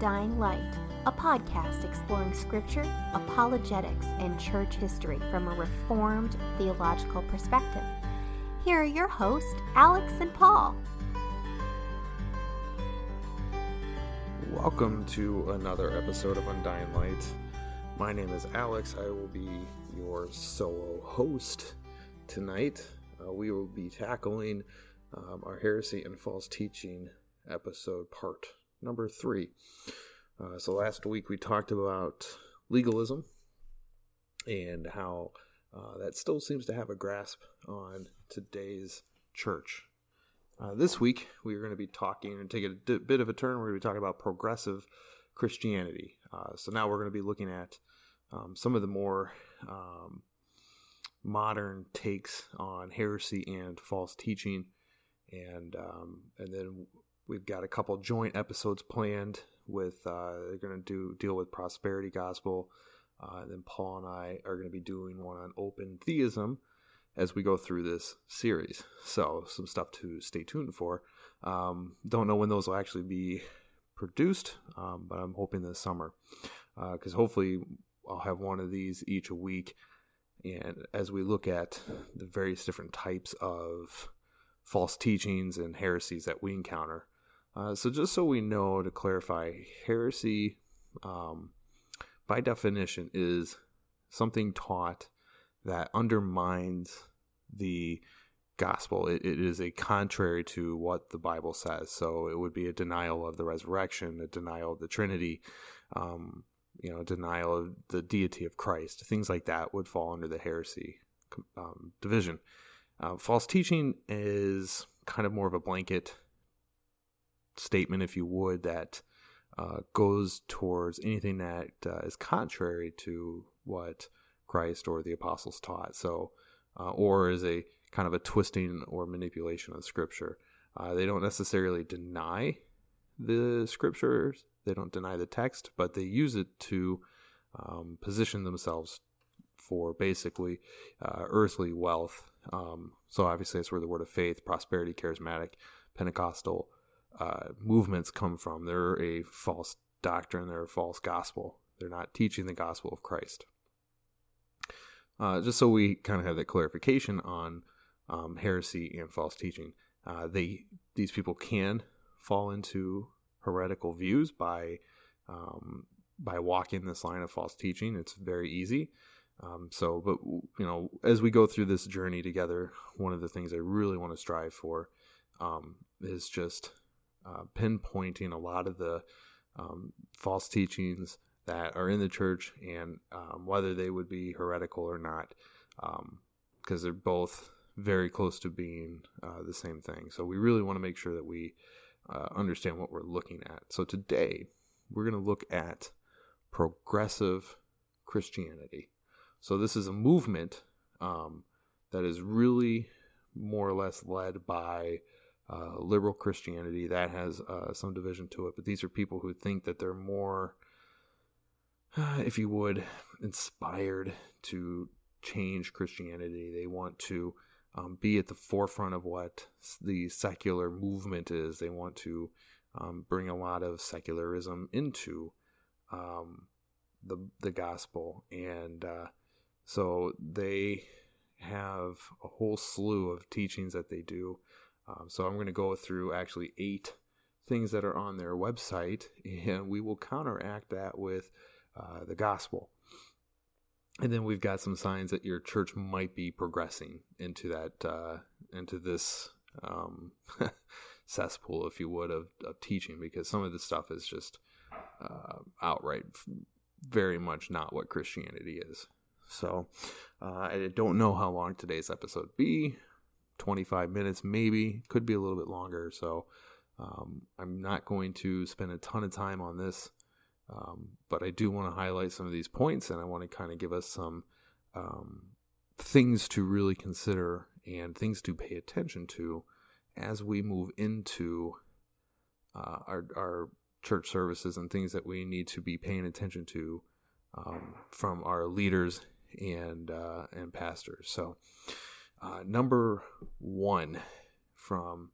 Undying Light, a podcast exploring scripture, apologetics, and church history from a reformed theological perspective. Here are your hosts, Alex and Paul. Welcome to another episode of Undying Light. My name is Alex. I will be your solo host tonight. Uh, we will be tackling um, our heresy and false teaching episode part number three. Uh, so last week we talked about legalism and how uh, that still seems to have a grasp on today's church. Uh, this week we are going to be talking and take a d- bit of a turn. We're going to be talking about progressive Christianity. Uh, so now we're going to be looking at um, some of the more um, modern takes on heresy and false teaching, and um, and then we've got a couple joint episodes planned with uh, they're going to do deal with prosperity gospel. Uh, then Paul and I are going to be doing one on open theism as we go through this series. So some stuff to stay tuned for. Um, don't know when those will actually be produced, um, but I'm hoping this summer because uh, hopefully I'll have one of these each a week. And as we look at the various different types of false teachings and heresies that we encounter, uh, so, just so we know, to clarify, heresy, um, by definition, is something taught that undermines the gospel. It, it is a contrary to what the Bible says. So, it would be a denial of the resurrection, a denial of the Trinity, um, you know, denial of the deity of Christ. Things like that would fall under the heresy um, division. Uh, false teaching is kind of more of a blanket statement, if you would, that uh, goes towards anything that uh, is contrary to what Christ or the apostles taught. So, uh, or is a kind of a twisting or manipulation of Scripture. Uh, they don't necessarily deny the Scriptures, they don't deny the text, but they use it to um, position themselves for basically uh, earthly wealth. Um, so obviously that's where the word of faith, prosperity, charismatic, Pentecostal uh, movements come from. They're a false doctrine, they're a false gospel. They're not teaching the gospel of Christ. Uh, just so we kind of have that clarification on um, heresy and false teaching, uh, they these people can fall into heretical views by um, by walking this line of false teaching. It's very easy. Um, so, but you know, as we go through this journey together, one of the things I really want to strive for um, is just uh, pinpointing a lot of the um, false teachings that are in the church and um, whether they would be heretical or not, because um, they're both very close to being uh, the same thing. So we really want to make sure that we uh, understand what we're looking at. So today we're going to look at progressive Christianity. So this is a movement um, that is really more or less led by uh, liberal Christianity that has uh, some division to it, but these are people who think that they're more if you would, inspired to change Christianity. They want to um, be at the forefront of what the secular movement is. They want to um, bring a lot of secularism into um, the the gospel, and uh, so they have a whole slew of teachings that they do. Um, so I'm going to go through actually eight things that are on their website, and we will counteract that with uh, the gospel. And then we've got some signs that your church might be progressing into that uh, into this um, cesspool, if you would, of, of teaching, because some of this stuff is just uh, outright very much not what Christianity is. So uh, I don't know how long today's episode be. 25 minutes, maybe. Could be a little bit longer. So um, I'm not going to spend a ton of time on this. Um, but I do want to highlight some of these points and I want to kind of give us some um, things to really consider and things to pay attention to as we move into uh, our, our church services and things that we need to be paying attention to um, from our leaders and uh, and pastors. So, uh, number one from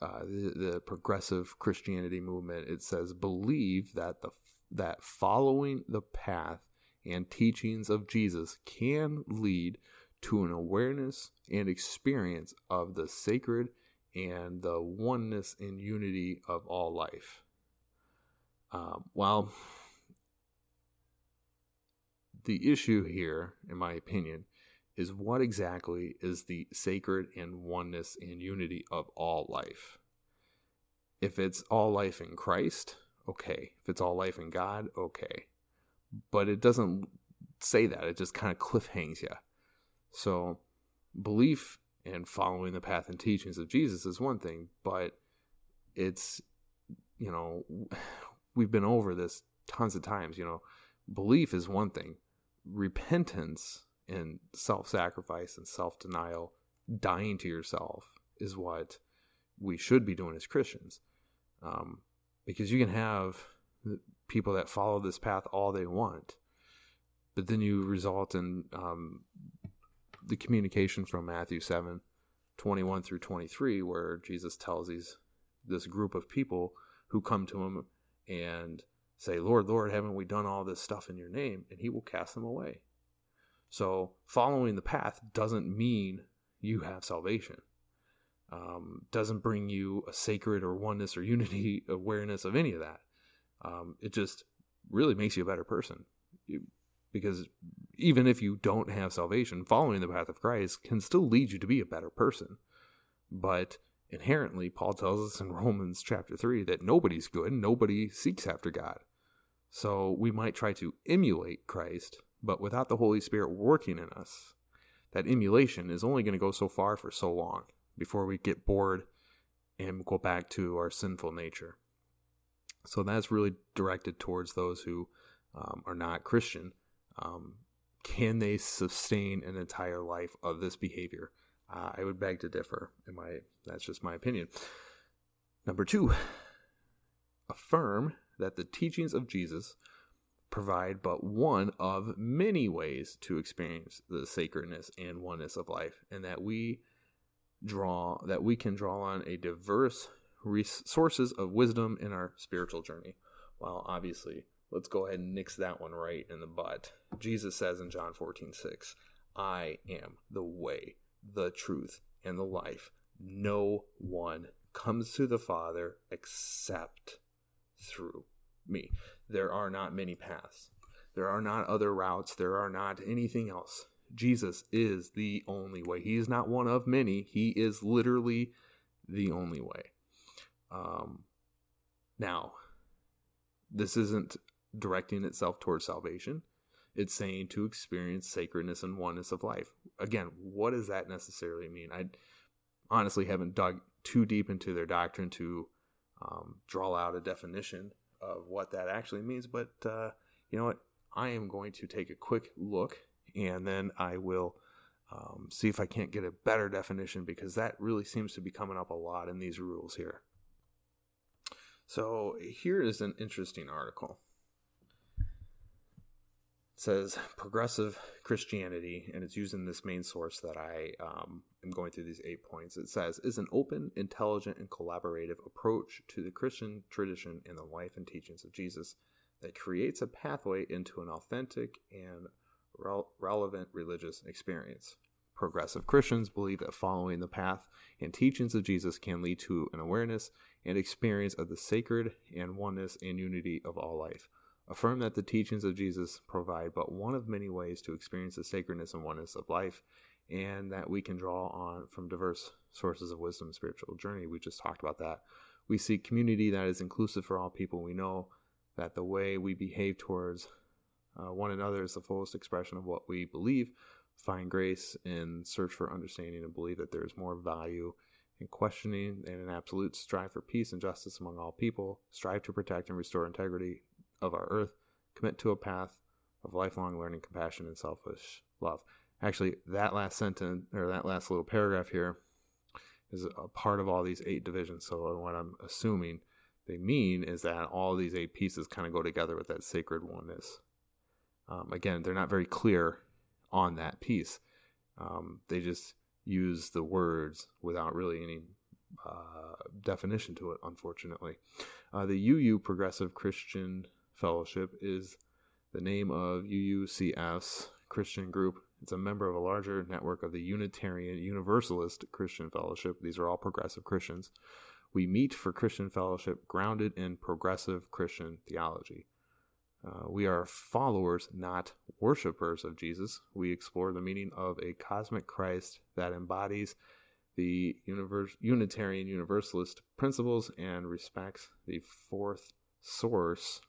uh, the, the, progressive Christianity movement, it says, believe that the that following the path and teachings of Jesus can lead to an awareness and experience of the sacred and the oneness and unity of all life. Um, well, the issue here, in my opinion, is what exactly is the sacred and oneness and unity of all life? If it's all life in Christ, okay. If it's all life in God, okay. But it doesn't say that, it just kind of cliffhangs you. So, belief and following the path and teachings of Jesus is one thing, but it's, you know, we've been over this tons of times, you know, belief is one thing, repentance and self sacrifice and self denial, dying to yourself, is what we should be doing as Christians. Um, because you can have people that follow this path all they want, but then you result in um, the communication from Matthew 7 21 through 23, where Jesus tells these this group of people who come to him and say, Lord, Lord, haven't we done all this stuff in your name? And he will cast them away. So following the path doesn't mean you have salvation. Um, doesn't bring you a sacred or oneness or unity awareness of any of that. Um, it just really makes you a better person. You, because even if you don't have salvation, following the path of Christ can still lead you to be a better person. But inherently, Paul tells us in Romans chapter 3 that nobody's good, nobody seeks after God. So we might try to emulate Christ, but without the Holy Spirit working in us, that emulation is only going to go so far for so long before we get bored and go back to our sinful nature. So that's really directed towards those who um, are not Christian. Um, can they sustain an entire life of this behavior? Uh, I would beg to differ. In my that's just my opinion. Number two, affirm that the teachings of Jesus provide but one of many ways to experience the sacredness and oneness of life, and that we draw that we can draw on a diverse resources of wisdom in our spiritual journey. While obviously, let's go ahead and nix that one right in the butt. Jesus says in John 14, 6, I am the way, the truth, and the life. No one comes to the Father except through me. There are not many paths. There are not other routes. There are not anything else. Jesus is the only way. He is not one of many. He is literally the only way. Um, now, this isn't directing itself towards salvation. It's saying to experience sacredness and oneness of life. Again, what does that necessarily mean? I honestly haven't dug too deep into their doctrine to um, draw out a definition of what that actually means. But uh, you know what? I am going to take a quick look and then I will um, see if I can't get a better definition because that really seems to be coming up a lot in these rules here. So here is an interesting article. Says progressive Christianity, and it's using this main source that I um, am going through these eight points. It says is an open, intelligent, and collaborative approach to the Christian tradition and the life and teachings of Jesus that creates a pathway into an authentic and re- relevant religious experience. Progressive Christians believe that following the path and teachings of Jesus can lead to an awareness and experience of the sacred and oneness and unity of all life affirm that the teachings of Jesus provide but one of many ways to experience the sacredness and oneness of life, and that we can draw on from diverse sources of wisdom spiritual journey. We just talked about that. We seek community that is inclusive for all people. We know that the way we behave towards uh, one another is the fullest expression of what we believe. Find grace and search for understanding and believe that there is more value in questioning and an absolute strive for peace and justice among all people. Strive to protect and restore integrity of our earth, commit to a path of lifelong learning, compassion, and selfish love. Actually, that last sentence or that last little paragraph here is a part of all these eight divisions. So, what I'm assuming they mean is that all these eight pieces kind of go together with that sacred oneness. Um, again, they're not very clear on that piece. Um, they just use the words without really any uh, definition to it, unfortunately. Uh, the UU Progressive Christian Fellowship is the name of UUCF's Christian group. It's a member of a larger network of the Unitarian Universalist Christian Fellowship. These are all progressive Christians. We meet for Christian fellowship grounded in progressive Christian theology. Uh, we are followers, not worshippers of Jesus. We explore the meaning of a cosmic Christ that embodies the universe, Unitarian Universalist principles and respects the fourth source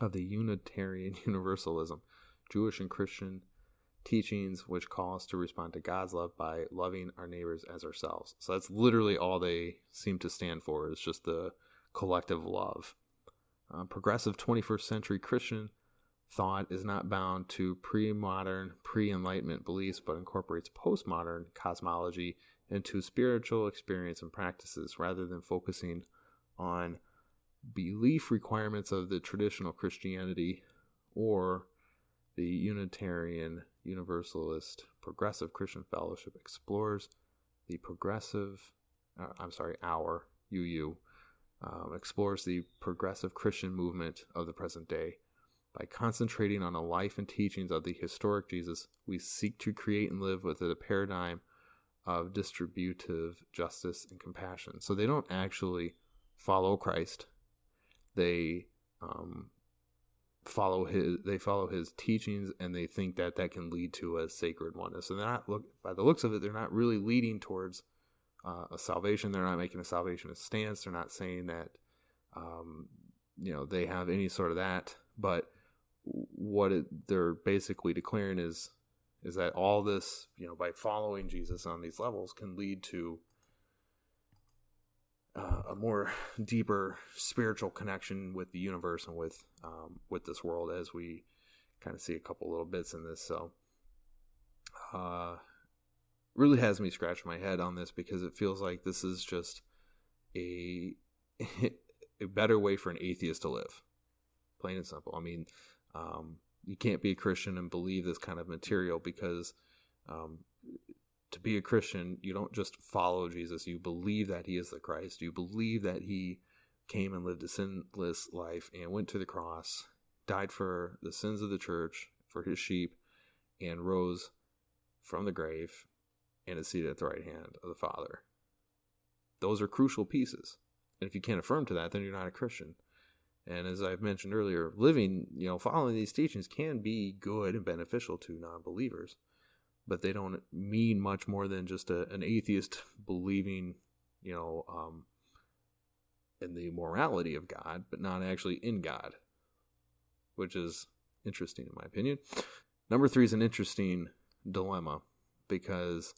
of the Unitarian Universalism, Jewish and Christian teachings, which call us to respond to God's love by loving our neighbors as ourselves. So that's literally all they seem to stand for, is just the collective love. Uh, progressive 21st century Christian thought is not bound to pre modern, pre enlightenment beliefs, but incorporates postmodern cosmology into spiritual experience and practices rather than focusing on belief requirements of the traditional Christianity or the Unitarian Universalist Progressive Christian Fellowship explores the progressive, uh, I'm sorry, our UU um, explores the progressive Christian movement of the present day. By concentrating on the life and teachings of the historic Jesus, we seek to create and live within a paradigm of distributive justice and compassion. So they don't actually follow Christ they um, follow his they follow his teachings and they think that that can lead to a sacred oneness. And they're not look by the looks of it they're not really leading towards uh, a salvation. They're not making a salvation salvationist stance. They're not saying that um, you know they have any sort of that. But what it, they're basically declaring is is that all this you know by following jesus on these levels can lead to uh, a more deeper spiritual connection with the universe and with um, with this world as we kind of see a couple little bits in this so uh, really has me scratch my head on this because it feels like this is just a a better way for an atheist to live. Plain and simple. I mean um, you can't be a christian and believe this kind of material because um, to be a Christian, you don't just follow Jesus. You believe that he is the Christ. You believe that he came and lived a sinless life and went to the cross, died for the sins of the church, for his sheep, and rose from the grave and is seated at the right hand of the Father. Those are crucial pieces. And if you can't affirm to that, then you're not a Christian. And as I've mentioned earlier, living, you know, following these teachings can be good and beneficial to non believers but they don't mean much more than just a, an atheist believing, you know, um, in the morality of God, but not actually in God, which is interesting in my opinion. Number three is an interesting dilemma because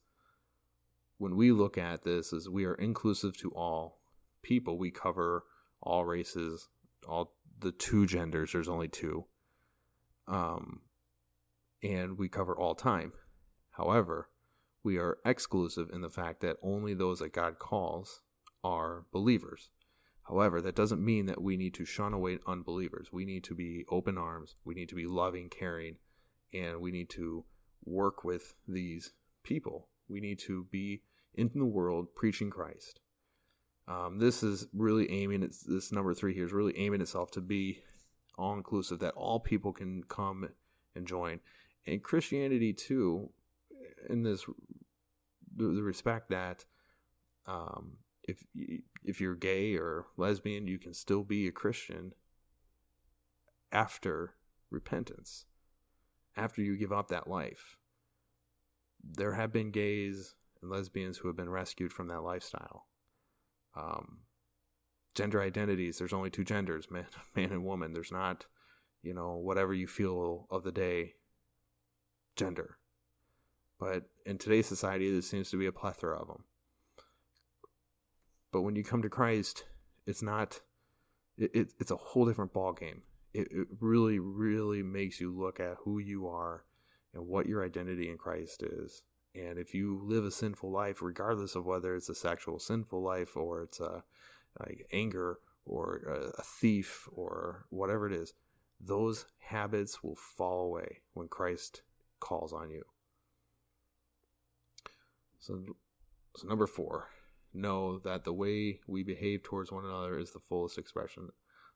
when we look at this as we are inclusive to all people, we cover all races, all the two genders, there's only two. Um, and we cover all time. However, we are exclusive in the fact that only those that God calls are believers. However, that doesn't mean that we need to shun away unbelievers. We need to be open arms. We need to be loving, caring, and we need to work with these people. We need to be in the world preaching Christ. Um, this is really aiming, it's, this number three here is really aiming itself to be all inclusive, that all people can come and join. And Christianity, too, in this, the, respect that um, if if you're gay or lesbian, you can still be a Christian after repentance, after you give up that life. There have been gays and lesbians who have been rescued from that lifestyle. Um, gender identities, there's only two genders, man, man and woman. There's not, you know, whatever you feel of the day, gender. But in today's society, there seems to be a plethora of them. But when you come to Christ, it's not. It, it it's a whole different ball game. It, it really, really makes you look at who you are and what your identity in Christ is. And if you live a sinful life, regardless of whether it's a sexual sinful life or it's a like anger or a, a thief or whatever it is, those habits will fall away when Christ calls on you. So, so number four, know that the way we behave towards one another is the fullest expression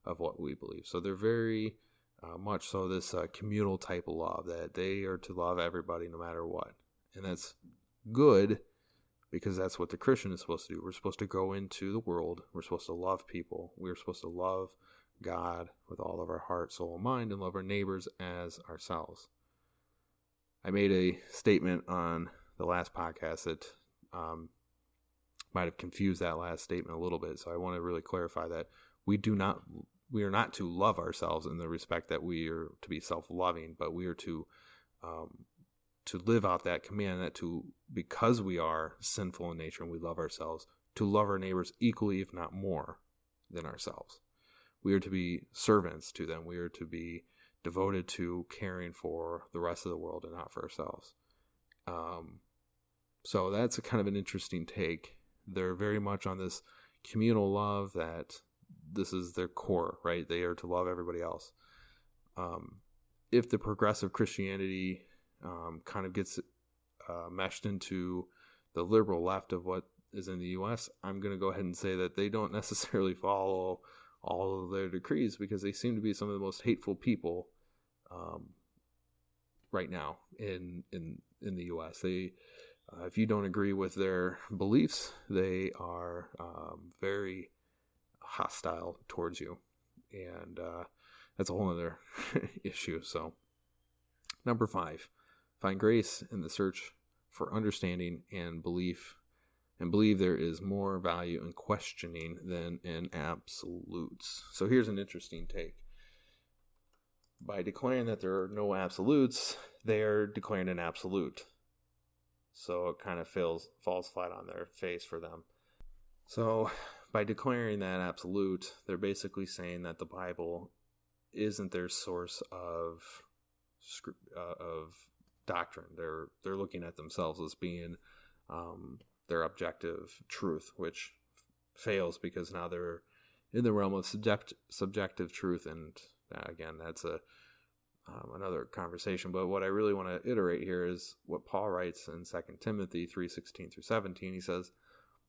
of what we believe. So they're very uh, much so this uh, communal type of love that they are to love everybody no matter what. And that's good because that's what the Christian is supposed to do. We're supposed to go into the world, we're supposed to love people, we're supposed to love God with all of our heart, soul, and mind, and love our neighbors as ourselves. I made a statement on the last podcast that um, might have confused that last statement a little bit. So I want to really clarify that we do not we are not to love ourselves in the respect that we are to be self-loving, but we are to um, to live out that command that to because we are sinful in nature and we love ourselves, to love our neighbors equally, if not more, than ourselves. We are to be servants to them. We are to be devoted to caring for the rest of the world and not for ourselves. Um, so that's a kind of an interesting take they're very much on this communal love that this is their core, right? They are to love everybody else. Um, if the progressive Christianity um, kind of gets uh, meshed into the liberal left of what is in the U.S., I'm going to go ahead and say that they don't necessarily follow all of their decrees because they seem to be some of the most hateful people um, right now in in in the U.S. They uh, if you don't agree with their beliefs, they are um, very hostile towards you. And uh, that's a whole other issue. So, number five, find grace in the search for understanding and belief, and believe there is more value in questioning than in absolutes. So, here's an interesting take. By declaring that there are no absolutes, they are declaring an absolute so it kind of feels falls flat on their face for them. So by declaring that absolute, they're basically saying that the Bible isn't their source of uh, of doctrine. They're they're looking at themselves as being um, their objective truth, which fails because now they're in the realm of subject, subjective truth, and uh, again, that's a um, another conversation. But what I really want to iterate here is what Paul writes in 2 Timothy 3:16 through 17. He says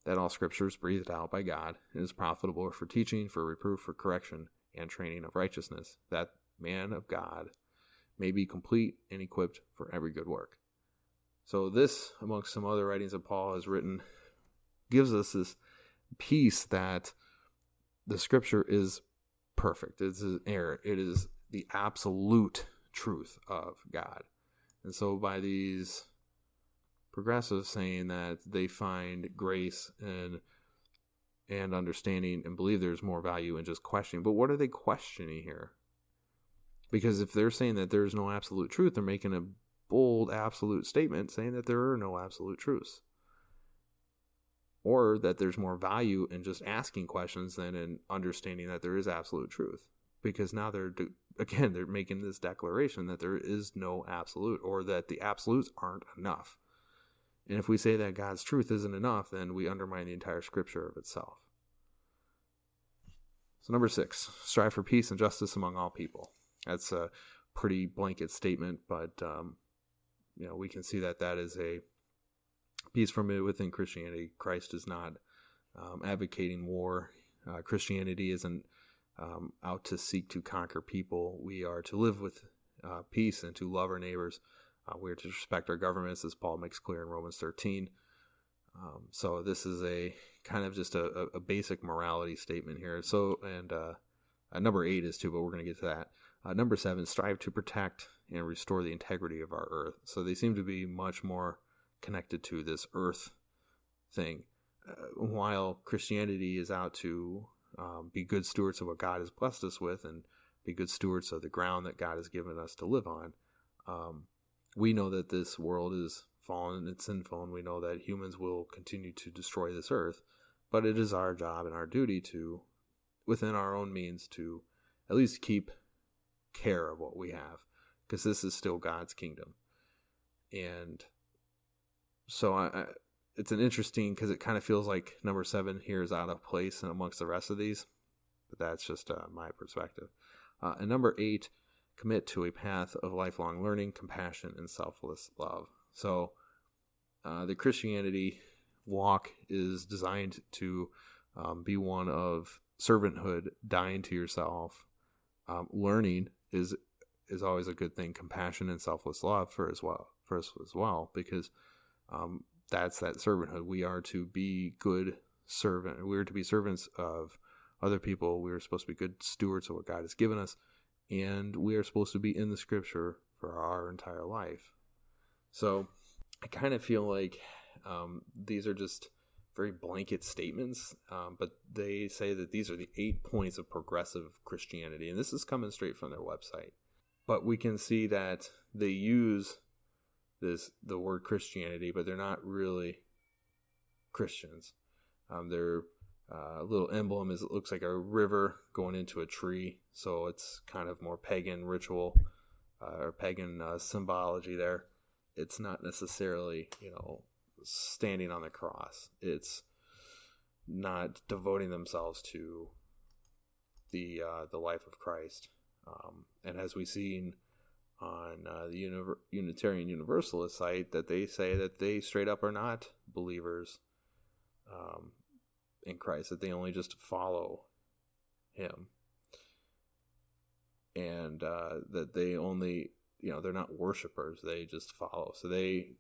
that all scripture is breathed out by God and is profitable for teaching, for reproof, for correction, and training of righteousness, that man of God may be complete and equipped for every good work. So this, amongst some other writings that Paul has written, gives us this peace that the scripture is perfect. It's an error. It is the absolute truth of God. And so by these progressives saying that they find grace and and understanding and believe there's more value in just questioning. But what are they questioning here? Because if they're saying that there's no absolute truth, they're making a bold absolute statement saying that there are no absolute truths. Or that there's more value in just asking questions than in understanding that there is absolute truth. Because now they're again, they're making this declaration that there is no absolute or that the absolutes aren't enough. And if we say that God's truth isn't enough, then we undermine the entire scripture of itself. So, number six, strive for peace and justice among all people. That's a pretty blanket statement, but um, you know we can see that that is a piece from it within Christianity. Christ is not um, advocating war. Uh, Christianity isn't um, out to seek to conquer people. We are to live with uh, peace and to love our neighbors. Uh, we are to respect our governments, as Paul makes clear in Romans 13. Um, so this is a kind of just a, a basic morality statement here. So and uh, uh, number eight is too, but we're going to get to that. Uh, number seven, strive to protect and restore the integrity of our earth. So they seem to be much more connected to this earth thing, uh, while Christianity is out to um, be good stewards of what God has blessed us with and be good stewards of the ground that God has given us to live on. Um, we know that this world is fallen and it's sinful, and we know that humans will continue to destroy this earth. But it is our job and our duty to, within our own means, to at least keep care of what we have, because this is still God's kingdom. And so I it's an interesting because it kind of feels like number seven here is out of place and amongst the rest of these, but that's just uh, my perspective. Uh, and number eight, commit to a path of lifelong learning, compassion, and selfless love. So uh, the Christianity walk is designed to um, be one of servanthood, dying to yourself. Um, learning is is always a good thing. Compassion and selfless love for as well for us as well, because um, that's that servanthood. We are to be good servant. We are to be servants of other people. We are supposed to be good stewards of what God has given us, and we are supposed to be in the Scripture for our entire life. So, I kind of feel like um, these are just very blanket statements, um, but they say that these are the eight points of progressive Christianity, and this is coming straight from their website. But we can see that they use this the word Christianity, but they're not really Christians. Um, their uh, little emblem is it looks like a river going into a tree, so it's kind of more pagan ritual uh, or pagan uh, symbology there. It's not necessarily you know standing on the cross. It's not devoting themselves to the uh, the life of Christ. Um, and as we've seen on uh, the Uni- Unitarian Universalist site that they say that they straight up are not believers um, in Christ, that they only just follow Him, and uh, that they only, you know, they're not worshipers; they just follow. So they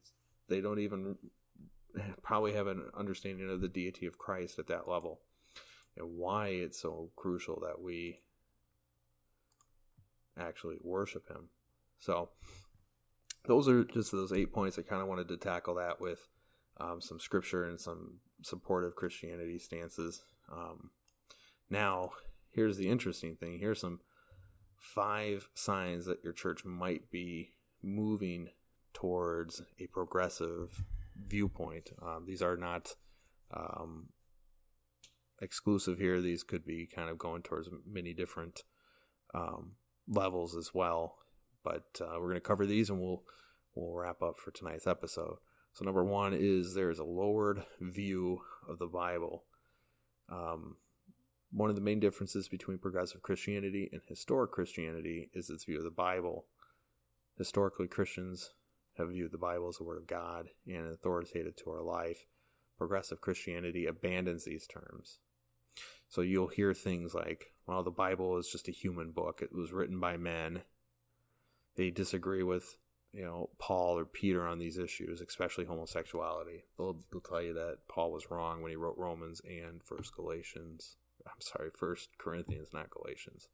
they don't even probably have an understanding of the deity of Christ at that level, and why it's so crucial that we actually worship Him. So those are just those eight points. I kind of wanted to tackle that with um, some scripture and some supportive Christianity stances. Um, now, here's the interesting thing. Here's some five signs that your church might be moving towards a progressive viewpoint. Um, these are not um, exclusive here. These could be kind of going towards many different um, levels as well. But uh, we're going to cover these and we'll we'll wrap up for tonight's episode. So number one is there is a lowered view of the Bible. Um, one of the main differences between progressive Christianity and historic Christianity is its view of the Bible. Historically, Christians have viewed the Bible as the Word of God and authoritative to our life. Progressive Christianity abandons these terms. So you'll hear things like, well, the Bible is just a human book. It was written by men they disagree with you know Paul or Peter on these issues, especially homosexuality. They'll, they'll tell you that Paul was wrong when he wrote Romans and First Galatians. I'm sorry, First Corinthians, not Galatians.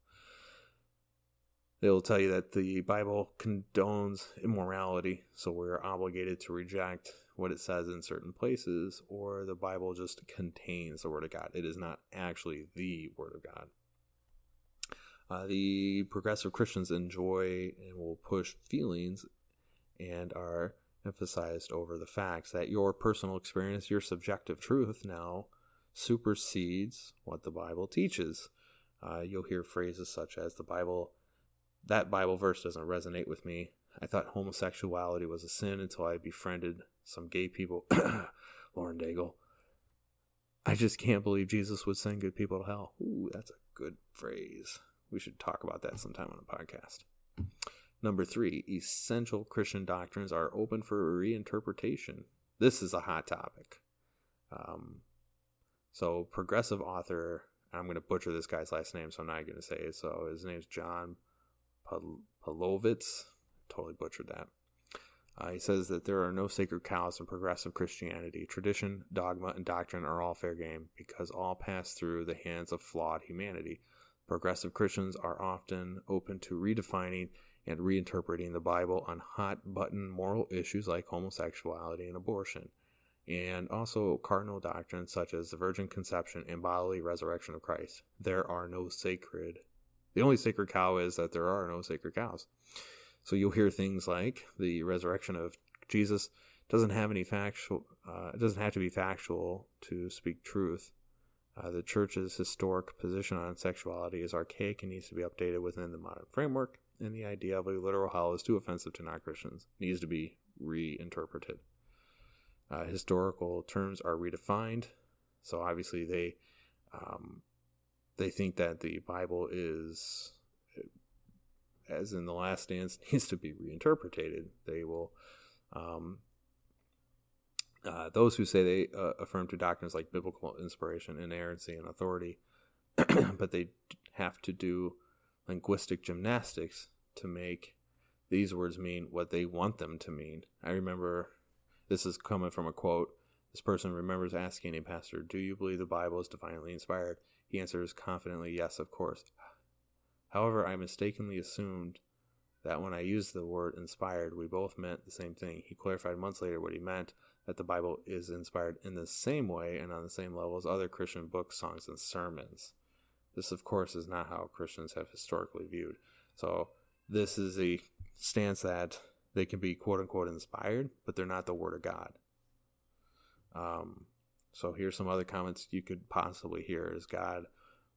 They'll tell you that the Bible condones immorality, so we're obligated to reject what it says in certain places, or the Bible just contains the Word of God. It is not actually the Word of God. Uh, the progressive Christians enjoy and will push feelings and are emphasized over the facts that your personal experience, your subjective truth now supersedes what the Bible teaches. Uh, you'll hear phrases such as the Bible, that Bible verse doesn't resonate with me. I thought homosexuality was a sin until I befriended some gay people. Lauren Daigle. I just can't believe Jesus would send good people to hell. Ooh, that's a good phrase. We should talk about that sometime on the podcast. Number three, essential Christian doctrines are open for reinterpretation. This is a hot topic. Um, so, progressive author, I'm going to butcher this guy's last name, so I'm not going to say it. So, his name's John Palovitz. Totally butchered that. Uh, he says that there are no sacred cows in progressive Christianity. Tradition, dogma, and doctrine are all fair game because all pass through the hands of flawed humanity. Progressive Christians are often open to redefining and reinterpreting the Bible on hot button moral issues like homosexuality and abortion, and also cardinal doctrines such as the virgin conception and bodily resurrection of Christ. There are no sacred. The only sacred cow is that there are no sacred cows. So you'll hear things like the resurrection of Jesus doesn't have any factual. Uh, it doesn't have to be factual to speak truth. Uh, the church's historic position on sexuality is archaic and needs to be updated within the modern framework. And the idea of a literal hell is too offensive to non Christians, needs to be reinterpreted. Uh, historical terms are redefined, so obviously they um, they think that the Bible is as in the last dance needs to be reinterpreted they will um, uh, those who say they uh, affirm to doctrines like biblical inspiration inerrancy and authority but they have to do linguistic gymnastics to make these words mean what they want them to mean. I remember this is coming from a quote this person remembers asking a pastor do you believe the bible is divinely inspired he answers confidently yes of course. However, I mistakenly assumed that when I used the word inspired, we both meant the same thing. He clarified months later what he meant that the Bible is inspired in the same way and on the same level as other Christian books, songs, and sermons. This, of course, is not how Christians have historically viewed. So, this is a stance that they can be quote unquote inspired, but they're not the Word of God. Um, so, here's some other comments you could possibly hear is God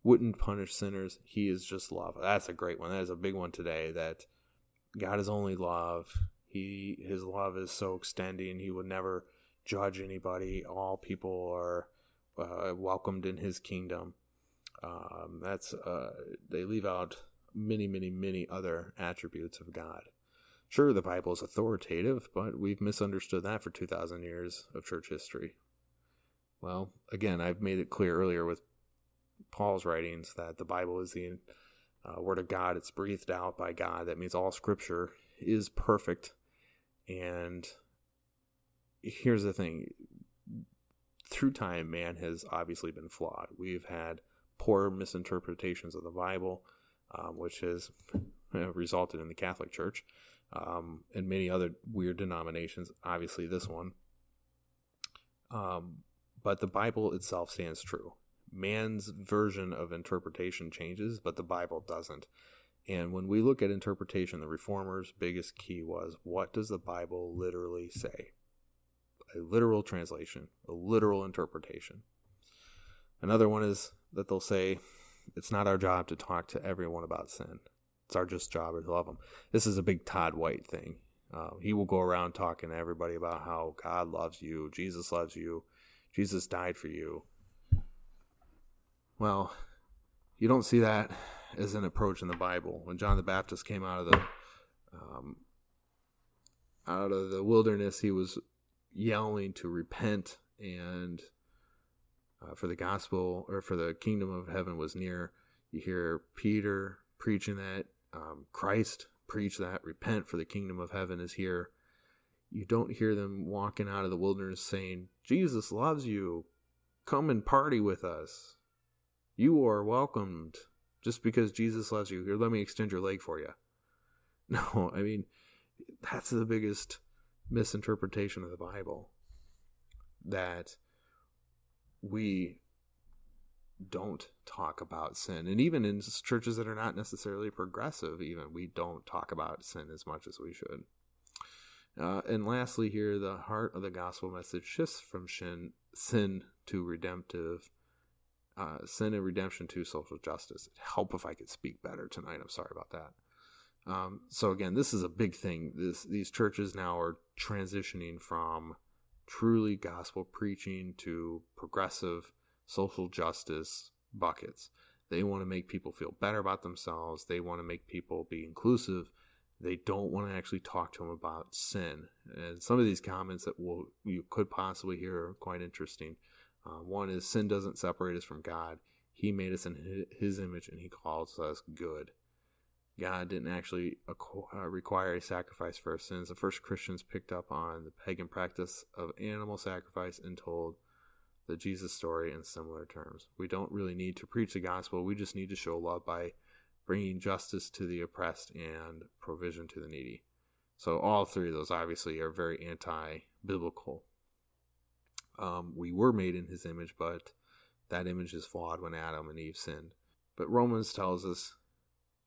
wouldn't punish sinners. He is just love. That's a great one. That is a big one today. That God is only love. He his love is so extending. He would never judge anybody. All people are uh, welcomed in His kingdom. Um, that's uh, they leave out many, many, many other attributes of God. Sure, the Bible is authoritative, but we've misunderstood that for two thousand years of church history. Well, again, I've made it clear earlier with Paul's writings that the Bible is the uh, Word of God. It's breathed out by God. That means all Scripture is perfect. And here's the thing through time, man has obviously been flawed. We've had poor misinterpretations of the Bible, um, which has resulted in the Catholic Church um, and many other weird denominations, obviously, this one. Um, but the Bible itself stands true man's version of interpretation changes, but the Bible doesn't. And when we look at interpretation, the reformers' biggest key was what does the Bible literally say? A literal translation, a literal interpretation. Another one is that they'll say it's not our job to talk to everyone about sin. It's our just job to love them. This is a big Todd White thing. Uh, he will go around talking to everybody about how God loves you, Jesus loves you, Jesus died for you, well, you don't see that as an approach in the Bible. When John the Baptist came out of the um, out of the wilderness, he was yelling to repent and uh, for the gospel or for the kingdom of heaven was near. You hear Peter preaching that, um, Christ preach that, repent for the kingdom of heaven is here. You don't hear them walking out of the wilderness saying, Jesus loves you, come and party with us. You are welcomed just because Jesus loves you. Here, let me extend your leg for you. No, I mean, that's the biggest misinterpretation of the Bible. That we don't talk about sin. And even in churches that are not necessarily progressive, even, we don't talk about sin as much as we should. Uh, and lastly, here, the heart of the gospel message shifts from sin, sin to redemptive uh, sin and redemption to social justice. Help if I could speak better tonight. I'm sorry about that. Um, so again, this is a big thing. This these churches now are transitioning from truly gospel preaching to progressive social justice buckets. They want to make people feel better about themselves. They want to make people be inclusive. They don't want to actually talk to them about sin. And some of these comments that will you could possibly hear are quite interesting. Uh, one is sin doesn't separate us from God. He made us in His image, and He calls us good. God didn't actually uh, require a sacrifice for our sins. The first Christians picked up on the pagan practice of animal sacrifice and told the Jesus story in similar terms. We don't really need to preach the gospel. We just need to show love by bringing justice to the oppressed and provision to the needy. So, all three of those obviously are very anti biblical. Um, we were made in his image, but that image is flawed when Adam and Eve sinned. But Romans tells us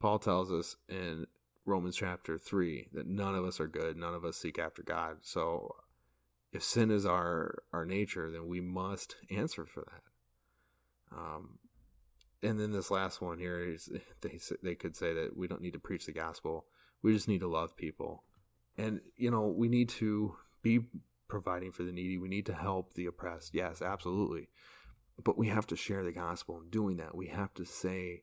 Paul tells us in Romans chapter 3 that none of us are good, none of us seek after God. So if sin is our our nature, then we must answer for that. Um, and then this last one here is they they could say that we don't need to preach the gospel. We just need to love people. And you know, we need to be providing for the needy. We need to help the oppressed. Yes, absolutely. But we have to share the gospel in doing that. We have to say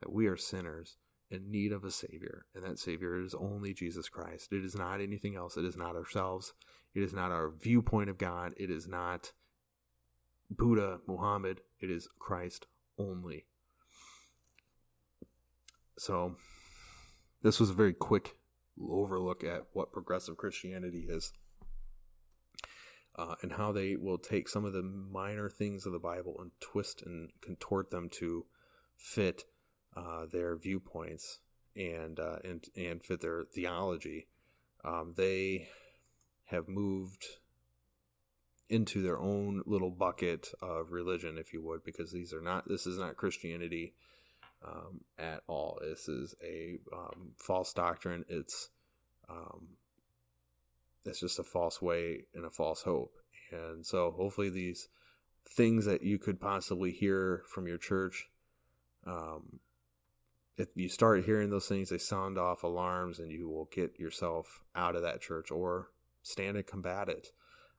that we are sinners in need of a Savior, and that Savior is only Jesus Christ. It is not anything else. It is not ourselves. It is not our viewpoint of God. It is not Buddha, Muhammad. It is Christ only. So, this was a very quick overlook at what progressive Christianity is. Uh, and how they will take some of the minor things of the Bible and twist and contort them to fit uh, their viewpoints and uh, and and fit their theology, um, they have moved into their own little bucket of religion, if you would, because these are not. This is not Christianity um, at all. This is a um, false doctrine. It's um, it's just a false way and a false hope. And so, hopefully, these things that you could possibly hear from your church um, if you start hearing those things, they sound off alarms, and you will get yourself out of that church or stand and combat it,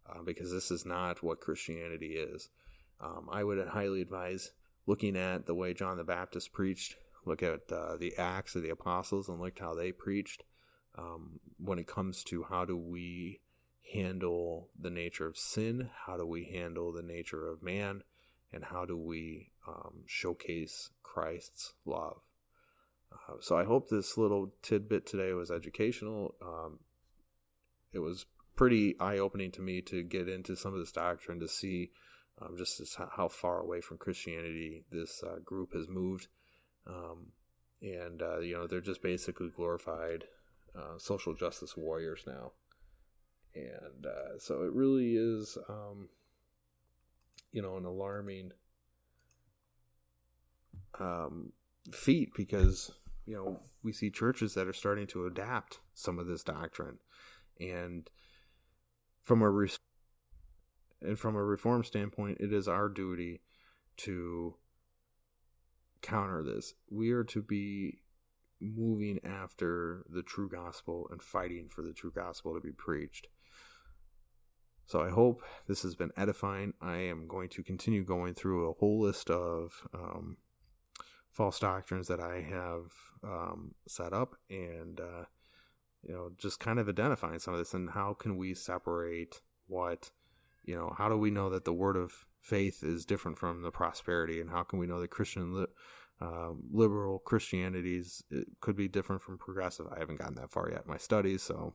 uh, because this is not what Christianity is. Um, I would highly advise looking at the way John the Baptist preached. Look at uh, the Acts of the Apostles and look how they preached. Um, when it comes to how do we handle the nature of sin, how do we handle the nature of man, and how do we um, showcase Christ's love. Uh, so I hope this little tidbit today was educational. Um, it was pretty eye opening to me to get into some of this doctrine to see um, just how far away from Christianity this uh, group has moved. Um, and, uh, you know, they're just basically glorified uh, social justice warriors now. And uh, so it really is, um, you know, an alarming um, feat because you know we see churches that are starting to adapt some of this doctrine. And from a re- and from a reform standpoint it is our duty to counter this. We are to be moving after the true gospel and fighting for the true gospel to be preached. So I hope this has been edifying. I am going to continue going through a whole list of um, false doctrines that I have um, set up and, uh, you know, just kind of identifying some of this and how can we separate what, you know, how do we know that the word of faith is different from the prosperity and how can we know that Christian li- uh, liberal Christianities could be different from progressive? I haven't gotten that far yet in my studies, so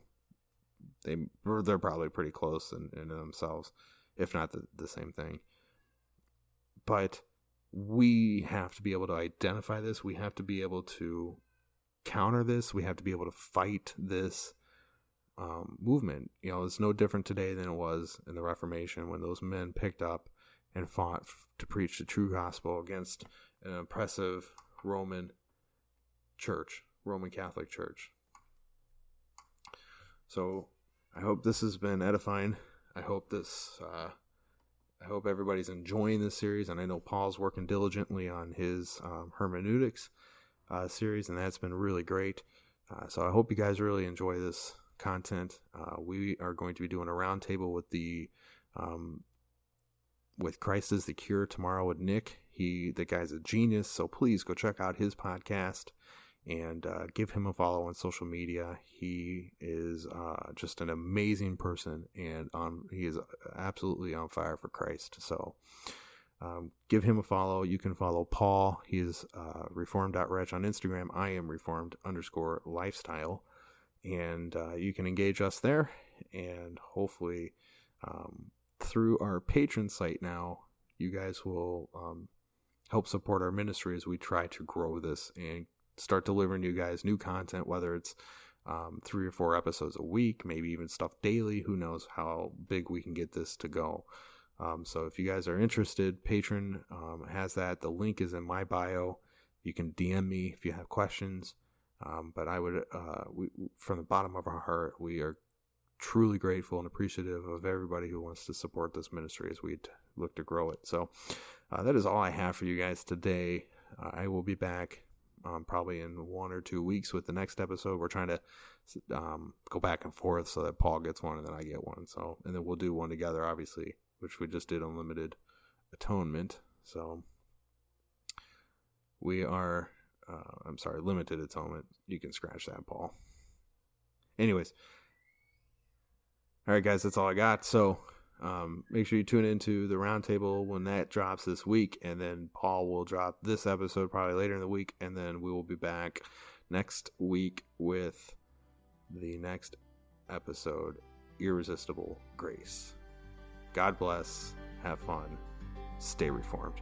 they they're probably pretty close in, in themselves, if not the, the same thing. But we have to be able to identify this. We have to be able to counter this. We have to be able to fight this um, movement. You know, it's no different today than it was in the Reformation when those men picked up and fought f- to preach the true gospel against an oppressive Roman church, Roman Catholic Church. So I hope this has been edifying. I hope this uh, I hope everybody's enjoying this series, and I know Paul's working diligently on his um, hermeneutics uh, series, and that's been really great. Uh, so I hope you guys really enjoy this content. Uh, we are going to be doing a roundtable with the um, with Christ is the Cure tomorrow with Nick. He, the guy's a genius. So please go check out his podcast and uh, give him a follow on social media. He is uh, just an amazing person, and um, he is absolutely on fire for Christ. So um, give him a follow. You can follow Paul. He is uh, reformed.reg on Instagram. I am reformed underscore lifestyle, and uh, you can engage us there. And hopefully, um, through our Patreon site now, you guys will um, help support our ministry as we try to grow this and start delivering you guys new content, whether it's um, three or four episodes a week, maybe even stuff daily. Who knows how big we can get this to go. Um, so if you guys are interested, Patreon um, has that. The link is in my bio. You can DM me if you have questions. Um, but I would, uh, we, from the bottom of our heart, we are truly grateful and appreciative of everybody who wants to support this ministry as we look to grow it. So uh, that is all I have for you guys today. Uh, I will be back um, probably in one or two weeks with the next episode. We're trying to um, go back and forth so that Paul gets one and then I get one. So, and then we'll do one together, obviously, which we just did Unlimited Atonement. So, we are, uh, I'm sorry, Limited Atonement. You can scratch that, Paul. Anyways, all right, guys, that's all I got. So, um, make sure you tune into the roundtable when that drops this week, and then Paul will drop this episode probably later in the week, and then we will be back next week with the next episode Irresistible Grace. God bless, have fun, stay reformed.